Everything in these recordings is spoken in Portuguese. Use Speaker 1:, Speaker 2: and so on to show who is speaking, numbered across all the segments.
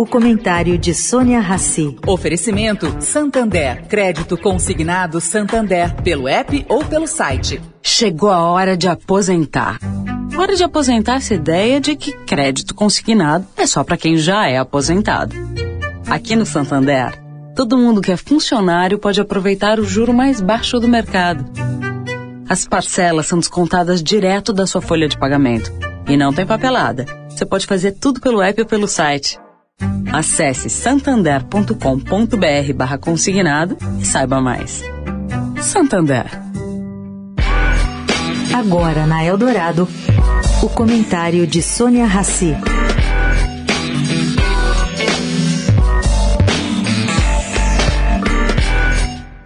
Speaker 1: O comentário de Sônia Rassi.
Speaker 2: Oferecimento Santander. Crédito consignado Santander pelo app ou pelo site.
Speaker 3: Chegou a hora de aposentar. Hora de aposentar essa ideia de que crédito consignado é só para quem já é aposentado. Aqui no Santander, todo mundo que é funcionário pode aproveitar o juro mais baixo do mercado. As parcelas são descontadas direto da sua folha de pagamento. E não tem papelada. Você pode fazer tudo pelo app ou pelo site. Acesse santander.com.br barra consignado e saiba mais. Santander.
Speaker 1: Agora na Eldorado, o comentário de Sônia Rassi.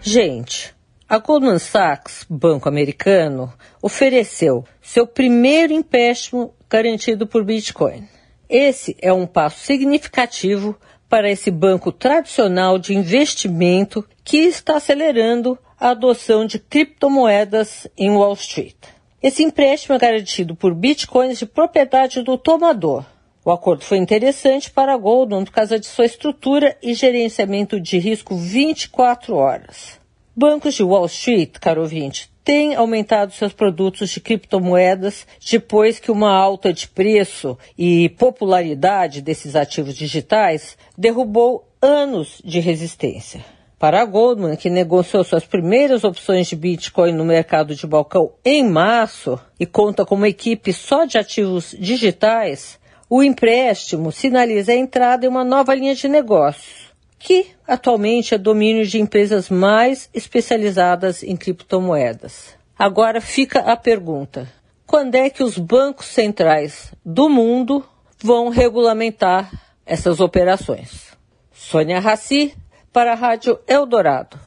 Speaker 4: Gente, a Goldman Sachs, banco americano, ofereceu seu primeiro empréstimo garantido por Bitcoin. Esse é um passo significativo para esse banco tradicional de investimento que está acelerando a adoção de criptomoedas em Wall Street. Esse empréstimo é garantido por bitcoins de propriedade do tomador. O acordo foi interessante para a Goldman por causa de sua estrutura e gerenciamento de risco 24 horas. Bancos de Wall Street, caro ouvinte, têm aumentado seus produtos de criptomoedas depois que uma alta de preço e popularidade desses ativos digitais derrubou anos de resistência. Para a Goldman, que negociou suas primeiras opções de Bitcoin no mercado de balcão em março e conta com uma equipe só de ativos digitais, o empréstimo sinaliza a entrada em uma nova linha de negócios que atualmente é domínio de empresas mais especializadas em criptomoedas. Agora fica a pergunta: quando é que os bancos centrais do mundo vão regulamentar essas operações? Sônia Raci, para a Rádio Eldorado.